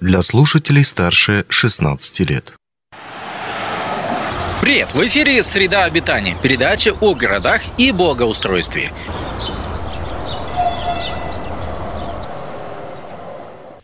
для слушателей старше 16 лет. Привет! В эфире «Среда обитания» – передача о городах и благоустройстве.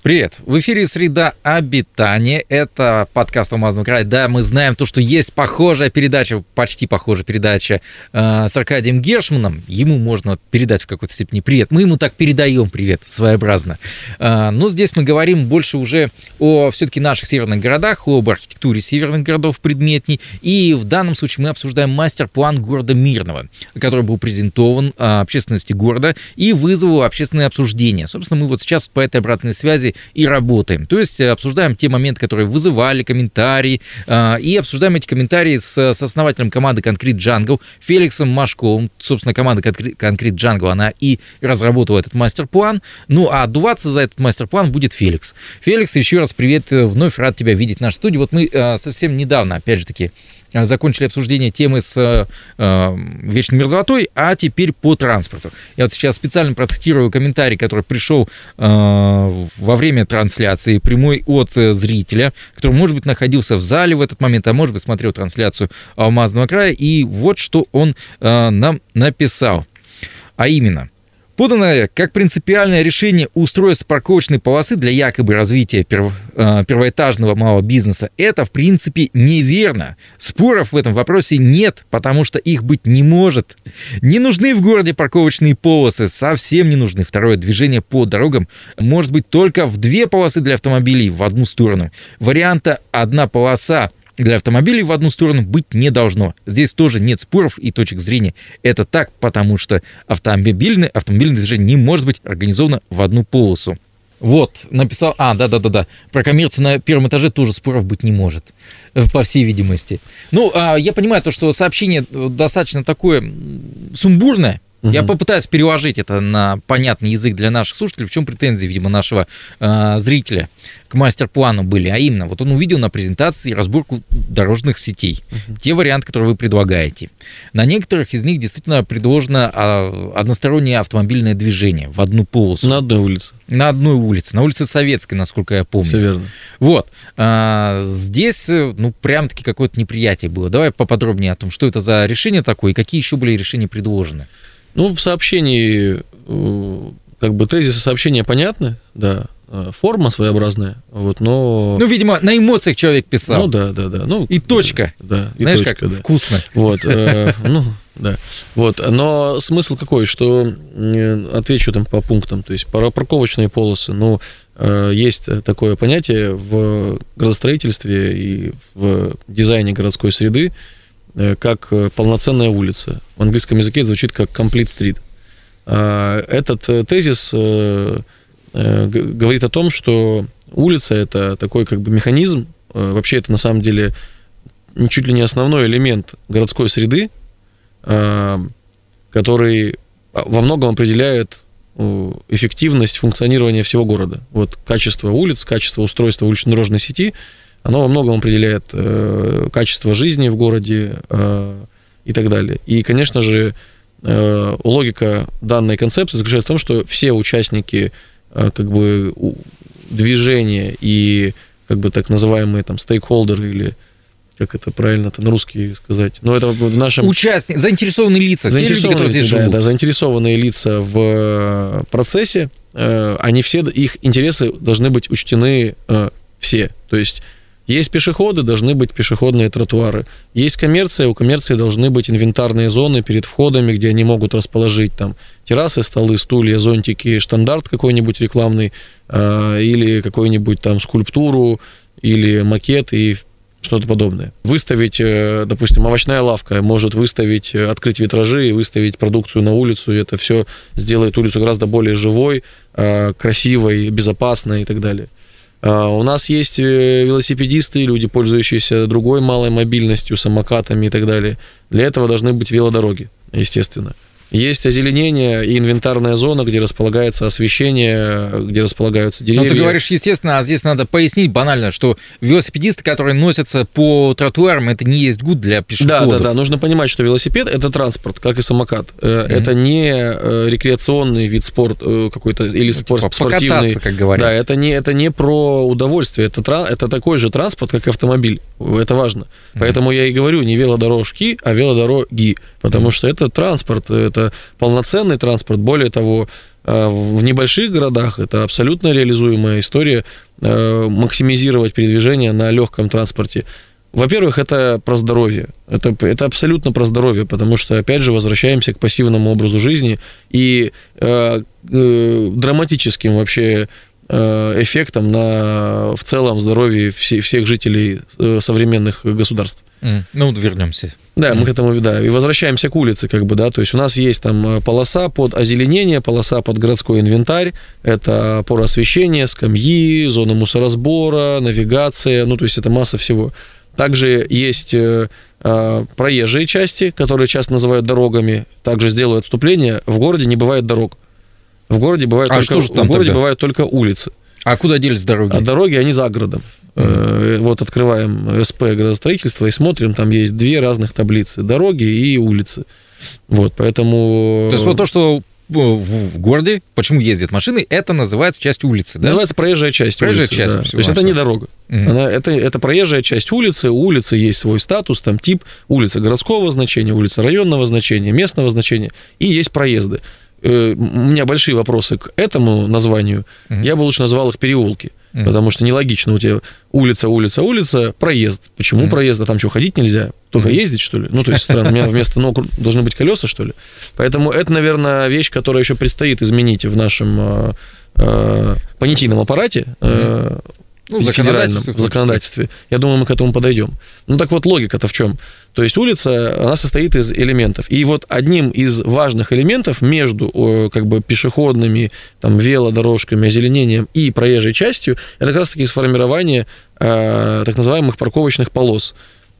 Привет! В эфире «Среда обитания». Это подкаст «Алмазного края». Да, мы знаем то, что есть похожая передача, почти похожая передача э, с Аркадием Гершманом. Ему можно передать в какой-то степени привет. Мы ему так передаем привет своеобразно. Э, но здесь мы говорим больше уже о все-таки наших северных городах, об архитектуре северных городов предметней. И в данном случае мы обсуждаем мастер-план города Мирного, который был презентован э, общественности города и вызвал общественное обсуждение. Собственно, мы вот сейчас по этой обратной связи и работаем. То есть э, обсуждаем те моменты, которые вызывали комментарии, э, и обсуждаем эти комментарии с, с основателем команды Concrete Jungle Феликсом Машковым. Собственно, команда Concrete Jungle, она и разработала этот мастер-план. Ну, а отдуваться за этот мастер-план будет Феликс. Феликс, еще раз привет, вновь рад тебя видеть в нашей студии. Вот мы э, совсем недавно, опять же таки, Э, закончили обсуждение темы с э, э, вечной мерзлотой, а теперь по транспорту. Я вот сейчас специально процитирую комментарий, который пришел э, во время трансляции, прямой от э, зрителя, который, может быть, находился в зале в этот момент, а может быть, смотрел трансляцию Алмазного края, и вот что он э, нам написал. А именно, Поданное как принципиальное решение устройства парковочной полосы для якобы развития перв, э, первоэтажного малого бизнеса, это в принципе неверно. Споров в этом вопросе нет, потому что их быть не может. Не нужны в городе парковочные полосы, совсем не нужны. Второе, движение по дорогам может быть только в две полосы для автомобилей в одну сторону. Варианта «одна полоса» для автомобилей в одну сторону быть не должно. Здесь тоже нет споров и точек зрения. Это так, потому что автомобильное, автомобильное движение не может быть организовано в одну полосу. Вот, написал, а, да-да-да-да, про коммерцию на первом этаже тоже споров быть не может, по всей видимости. Ну, а, я понимаю то, что сообщение достаточно такое сумбурное, Угу. Я попытаюсь переложить это на понятный язык для наших слушателей. В чем претензии, видимо, нашего э, зрителя к мастер-плану были? А именно, вот он увидел на презентации разборку дорожных сетей. Угу. Те варианты, которые вы предлагаете. На некоторых из них действительно предложено э, одностороннее автомобильное движение в одну полосу. На одной улице. На одной улице. На улице Советской, насколько я помню. Все верно. Вот. А, здесь, ну, прям-таки какое-то неприятие было. Давай поподробнее о том, что это за решение такое и какие еще были решения предложены. Ну, в сообщении, э, как бы тезисы сообщения понятны, да, э, форма своеобразная, вот, но... Ну, видимо, на эмоциях человек писал. Ну, да, да, да. Ну, и точка. Да, и Знаешь, точка, как да. вкусно. Вот, э, ну, да. Вот, но смысл какой, что, отвечу там по пунктам, то есть парковочные полосы, ну, есть такое понятие в градостроительстве и в дизайне городской среды, Э, как э, полноценная улица. В английском языке это звучит как complete street. А, этот э, тезис говорит о том, что улица это такой как бы механизм, вообще это на самом деле чуть ли не основной элемент городской среды, который во многом определяет эффективность функционирования всего города. Вот качество улиц, качество устройства улично-дорожной сети – оно во многом определяет э, качество жизни в городе э, и так далее. И, конечно же, э, логика данной концепции заключается в том, что все участники э, как бы движения и как бы так называемые там стейкхолдеры или как это правильно-то на русский сказать. Но это в нашем... Участники, заинтересованные лица, заинтересованные, те люди, здесь да, живут. Да, заинтересованные лица в э, процессе, э, они все, их интересы должны быть учтены э, все. То есть есть пешеходы, должны быть пешеходные тротуары. Есть коммерция, у коммерции должны быть инвентарные зоны перед входами, где они могут расположить там террасы, столы, стулья, зонтики, штандарт какой-нибудь рекламный, э, или какую-нибудь там скульптуру, или макет и что-то подобное. Выставить, э, допустим, овощная лавка может выставить, э, открыть витражи и выставить продукцию на улицу, и это все сделает улицу гораздо более живой, э, красивой, безопасной и так далее. А, у нас есть э, велосипедисты, люди, пользующиеся другой малой мобильностью, самокатами и так далее. Для этого должны быть велодороги, естественно. Есть озеленение и инвентарная зона, где располагается освещение, где располагаются деревья. Ну, ты говоришь, естественно, а здесь надо пояснить банально, что велосипедисты, которые носятся по тротуарам, это не есть гуд для пешеходов. Да, да, да. Нужно понимать, что велосипед – это транспорт, как и самокат. Mm-hmm. Это не э, рекреационный вид спорта э, какой-то или ну, спорт, типа спортивный. как говорят. Да, это не, это не про удовольствие. Это, это такой же транспорт, как и автомобиль. Это важно. Mm-hmm. Поэтому я и говорю не велодорожки, а велодороги. Потому mm-hmm. что это транспорт, это полноценный транспорт. Более того, э, в небольших городах это абсолютно реализуемая история максимизировать передвижение на легком транспорте. Во-первых, это про здоровье. Это, это абсолютно про здоровье, потому что, опять же, возвращаемся к пассивному образу жизни и э, э, драматическим вообще э, эффектом на в целом здоровье все, всех жителей э, современных государств. Mm. Ну, вернемся. Да, мы к этому, да, и возвращаемся к улице, как бы, да, то есть у нас есть там э, полоса под озеленение, полоса под городской инвентарь, это опора освещения, скамьи, зона мусоросбора, навигация, ну, то есть это масса всего. Также есть э, э, проезжие части, которые часто называют дорогами. Также сделаю отступление. В городе не бывает дорог. В городе бывают, а только, что в городе тогда? бывают только улицы. А куда делись дороги? А дороги, они за городом. Mm. Вот открываем СП градостроительства и смотрим, там есть две разных таблицы. Дороги и улицы. Вот, поэтому... То есть вот то, что в городе, почему ездят машины, это называется часть улицы, да? Называется проезжая часть проезжая улицы. часть. Да. То есть это не дорога. Mm-hmm. Она, это, это проезжая часть улицы. У улицы есть свой статус, там тип улица городского значения, улица районного значения, местного значения, и есть проезды. Э, у меня большие вопросы к этому названию. Mm-hmm. Я бы лучше назвал их переулки. Mm-hmm. Потому что нелогично у тебя улица, улица, улица, проезд. Почему mm-hmm. проезд? А там что, ходить нельзя? Только mm-hmm. ездить, что ли? Ну, то есть, странно, у меня вместо ног должны быть колеса, что ли? Поэтому это, наверное, вещь, которая еще предстоит изменить в нашем э, э, понятийном аппарате. Э, ну, в законодательстве, в законодательстве. Я думаю, мы к этому подойдем. Ну так вот, логика-то в чем? То есть улица, она состоит из элементов. И вот одним из важных элементов между как бы пешеходными, там, велодорожками, озеленением и проезжей частью, это как раз-таки сформирование э, так называемых парковочных полос.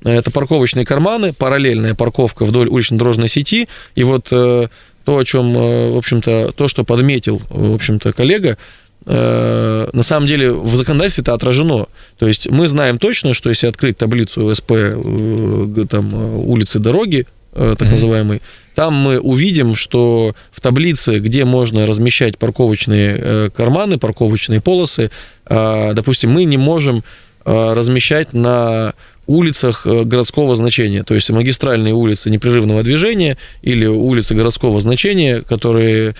Это парковочные карманы, параллельная парковка вдоль улично-дорожной сети. И вот э, то, о чем, э, в общем-то, то, что подметил, в общем-то, коллега, Э, на самом деле в законодательстве это отражено. То есть мы знаем точно, что если открыть таблицу СП э, там, улицы дороги, э, так mm-hmm. там мы увидим, что в таблице, где можно размещать парковочные карманы, парковочные полосы, допустим, мы не можем размещать на улицах городского значения, то есть магистральные улицы непрерывного движения или улицы городского значения, которые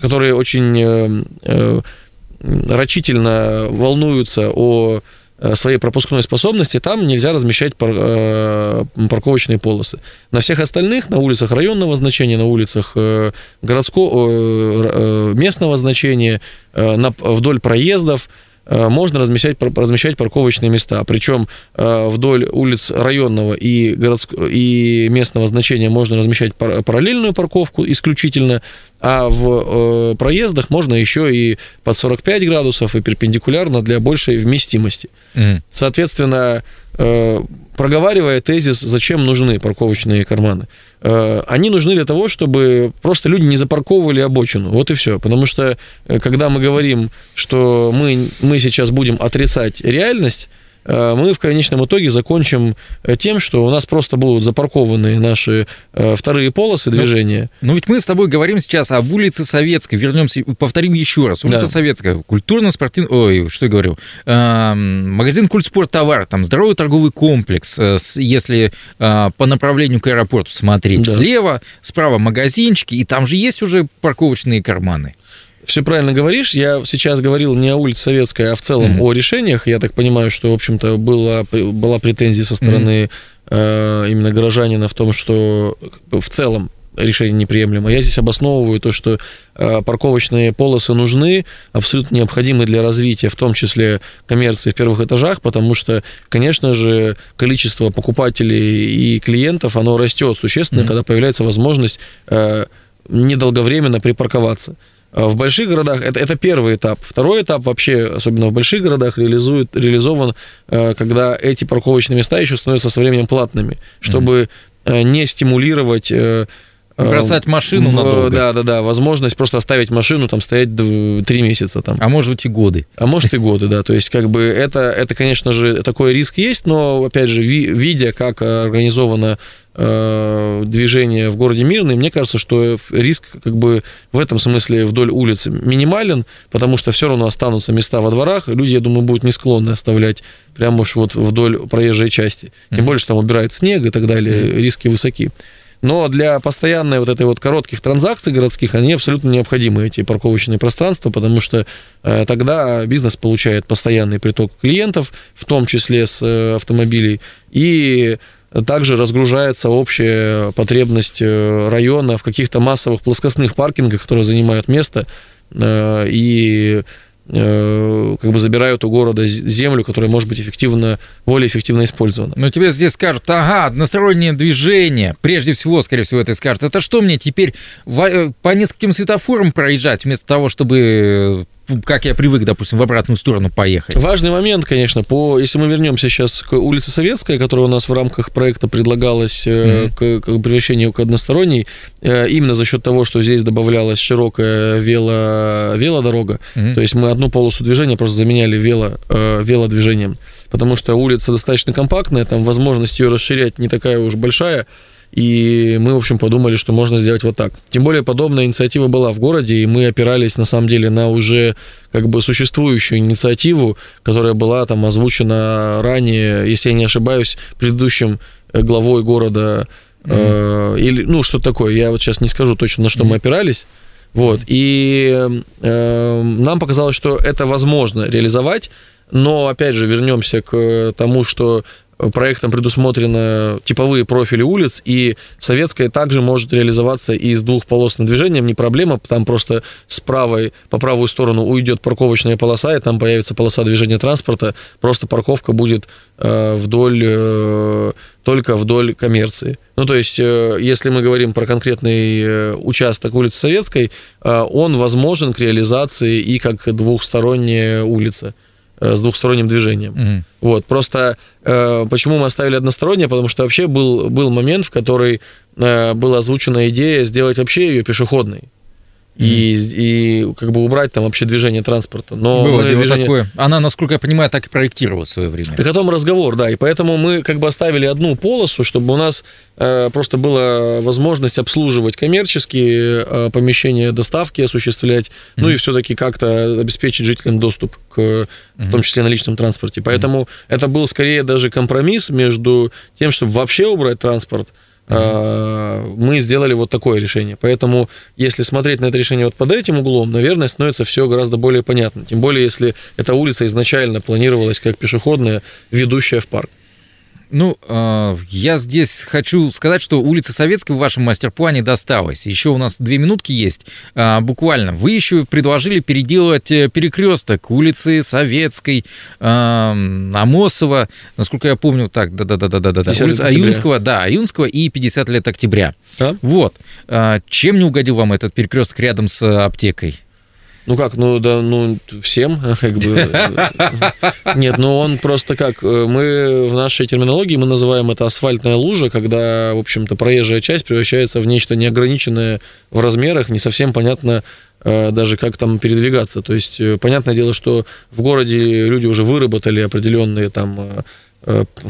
которые очень э, э, рачительно волнуются о э, своей пропускной способности, там нельзя размещать парковочные полосы. На всех остальных, на улицах районного значения, на улицах городского, местного значения, вдоль проездов, Э, можно размещать, размещать парковочные места. Причем э, вдоль улиц районного и, городского, и местного значения можно размещать параллельную парковку исключительно, а в э, проездах можно еще и под 45 градусов и перпендикулярно для большей вместимости. Mm. Соответственно, проговаривая тезис, зачем нужны парковочные карманы, они нужны для того, чтобы просто люди не запарковывали обочину. Вот и все. Потому что, когда мы говорим, что мы, мы сейчас будем отрицать реальность, Э, мы в конечном итоге закончим э, тем, что у нас просто будут запаркованы наши э, вторые полосы движения. Но, но ведь мы с тобой говорим сейчас об улице Советской. Вернемся, повторим еще раз. Улица да. Советская, культурно-спортивный... Ой, что я говорю? Магазин Культспорт Товар, там здоровый торговый комплекс, если по направлению к аэропорту смотреть. Да. Слева, справа магазинчики, и там же есть уже парковочные карманы все правильно говоришь. Я сейчас говорил не о улице Советской, а в целом mm-hmm. о решениях. Я так понимаю, что, в общем-то, была, была претензия со стороны mm-hmm. э, именно горожанина в том, что в целом решение неприемлемо. Я здесь обосновываю то, что э, парковочные полосы нужны, абсолютно необходимы для развития, в том числе коммерции в первых этажах, потому что, конечно же, количество покупателей и клиентов, оно растет существенно, mm-hmm. когда появляется возможность э, недолговременно припарковаться. А в больших городах это, это первый этап. Второй этап вообще, особенно в больших городах, реализует, реализован, э, когда эти парковочные места еще становятся со временем платными, чтобы mm-hmm. не стимулировать э, Бросать машину надолго. Да, да, да. Возможность просто оставить машину, там, стоять три месяца там. А может быть и годы. А может и годы, да. То есть, как бы, это, это, конечно же, такой риск есть, но, опять же, видя, как организовано э, движение в городе Мирный, мне кажется, что риск как бы в этом смысле вдоль улицы минимален, потому что все равно останутся места во дворах, люди, я думаю, будут не склонны оставлять прямо уж вот вдоль проезжей части. Тем более, что там убирают снег и так далее, риски высоки. Но для постоянной вот этой вот коротких транзакций городских они абсолютно необходимы, эти парковочные пространства, потому что э, тогда бизнес получает постоянный приток клиентов, в том числе с э, автомобилей, и также разгружается общая потребность э, района в каких-то массовых плоскостных паркингах, которые занимают место, э, и Э, как бы забирают у города землю, которая может быть эффективно, более эффективно использована. Но тебе здесь скажут, ага, одностороннее движение, прежде всего, скорее всего, это скажут. Это что мне теперь по нескольким светофорам проезжать, вместо того, чтобы как я привык, допустим, в обратную сторону поехать. Важный момент, конечно, по, если мы вернемся сейчас к улице Советская, которая у нас в рамках проекта предлагалась mm-hmm. к, к превращению к односторонней, э, именно за счет того, что здесь добавлялась широкая вело, велодорога, mm-hmm. то есть мы одну полосу движения просто заменяли вело, э, велодвижением, потому что улица достаточно компактная, там возможность ее расширять не такая уж большая, и мы, в общем, подумали, что можно сделать вот так. Тем более подобная инициатива была в городе, и мы опирались, на самом деле, на уже как бы существующую инициативу, которая была там озвучена ранее, если я не ошибаюсь, предыдущим э, главой города mm-hmm. э, или ну что такое, я вот сейчас не скажу точно, на что mm-hmm. мы опирались. Вот и э, нам показалось, что это возможно реализовать, но опять же вернемся к тому, что проектом предусмотрены типовые профили улиц, и советская также может реализоваться и с двухполосным движением, не проблема, там просто с правой, по правую сторону уйдет парковочная полоса, и там появится полоса движения транспорта, просто парковка будет э, вдоль, э, только вдоль коммерции. Ну, то есть, э, если мы говорим про конкретный участок улицы Советской, он возможен к реализации и как двухсторонняя улица. Э, с двухсторонним движением. Mm-hmm. Вот, просто э, почему мы оставили одностороннее, потому что вообще был, был момент, в который э, была озвучена идея сделать вообще ее пешеходной и, и как бы убрать там вообще движение транспорта. Но Было дело движение... такое. Она, насколько я понимаю, так и проектировала в свое время. Так о том разговор, да. И поэтому мы как бы оставили одну полосу, чтобы у нас э, просто была возможность обслуживать коммерческие э, помещения, доставки осуществлять, mm-hmm. ну и все-таки как-то обеспечить жителям доступ к, mm-hmm. в том числе на личном транспорте. Поэтому mm-hmm. это был скорее даже компромисс между тем, чтобы вообще убрать транспорт, mm-hmm. мы сделали вот такое решение. Поэтому, если смотреть на это решение вот под этим углом, наверное, становится все гораздо более понятно. Тем более, если эта улица изначально планировалась как пешеходная, ведущая в парк. Ну, э, я здесь хочу сказать, что улица Советская в вашем мастер-плане досталась. Еще у нас две минутки есть. Э, буквально. Вы еще предложили переделать э, перекресток улицы Советской, э, Амосова, насколько я помню, так, да-да-да-да-да, да. улица Аюнского, да, Аюнского и 50 лет октября. А? Вот. Э, чем не угодил вам этот перекресток рядом с аптекой? Ну как, ну да, ну всем, как бы. Нет, ну он просто как, э, мы в нашей терминологии мы называем это асфальтная лужа, когда, в общем-то, проезжая часть превращается в нечто неограниченное в размерах, не совсем понятно э, даже как там передвигаться. То есть, э, понятное дело, что в городе люди уже выработали определенные там Э,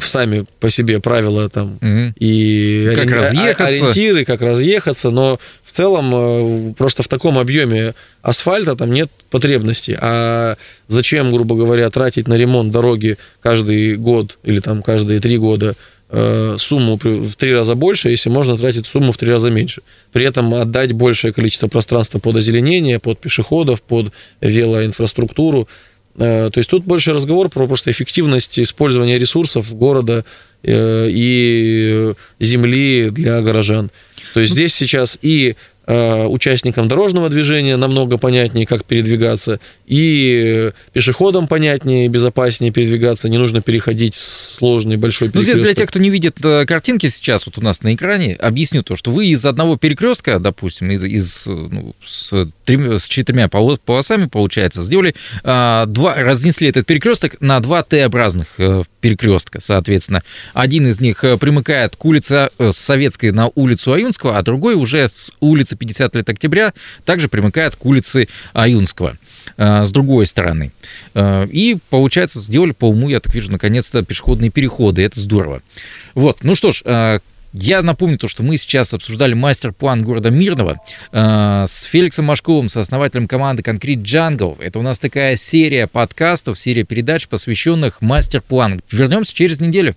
сами по себе правила там угу. и как ори... разъехаться. ориентиры, как разъехаться, но в целом э, просто в таком объеме асфальта там нет потребности. А зачем, грубо говоря, тратить на ремонт дороги каждый год или там каждые три года э, сумму в три раза больше, если можно тратить сумму в три раза меньше. При этом отдать большее количество пространства под озеленение, под пешеходов, под велоинфраструктуру. Э, то есть тут больше разговор про просто эффективность использования ресурсов города э, и земли для горожан. То есть здесь сейчас и Э, участникам дорожного движения намного понятнее, как передвигаться, и пешеходам понятнее, безопаснее передвигаться, не нужно переходить сложный большой перекресток. Ну, здесь для тех, кто не видит э, картинки сейчас вот у нас на экране, объясню то, что вы из одного перекрестка, допустим, из, из ну, с трем, с четырьмя полосами, получается, сделали а, два, разнесли этот перекресток на два Т-образных перекрестка, соответственно. Один из них примыкает к улице Советской на улицу Аюнского, а другой уже с улицы 50 лет октября также примыкает к улице Аюнского с другой стороны. И, получается, сделали по уму, я так вижу, наконец-то пешеходные переходы. Это здорово. Вот, ну что ж, я напомню то, что мы сейчас обсуждали мастер-план города Мирного э, с Феликсом Машковым, сооснователем команды Concrete Jungle. Это у нас такая серия подкастов, серия передач, посвященных мастер-плану. Вернемся через неделю.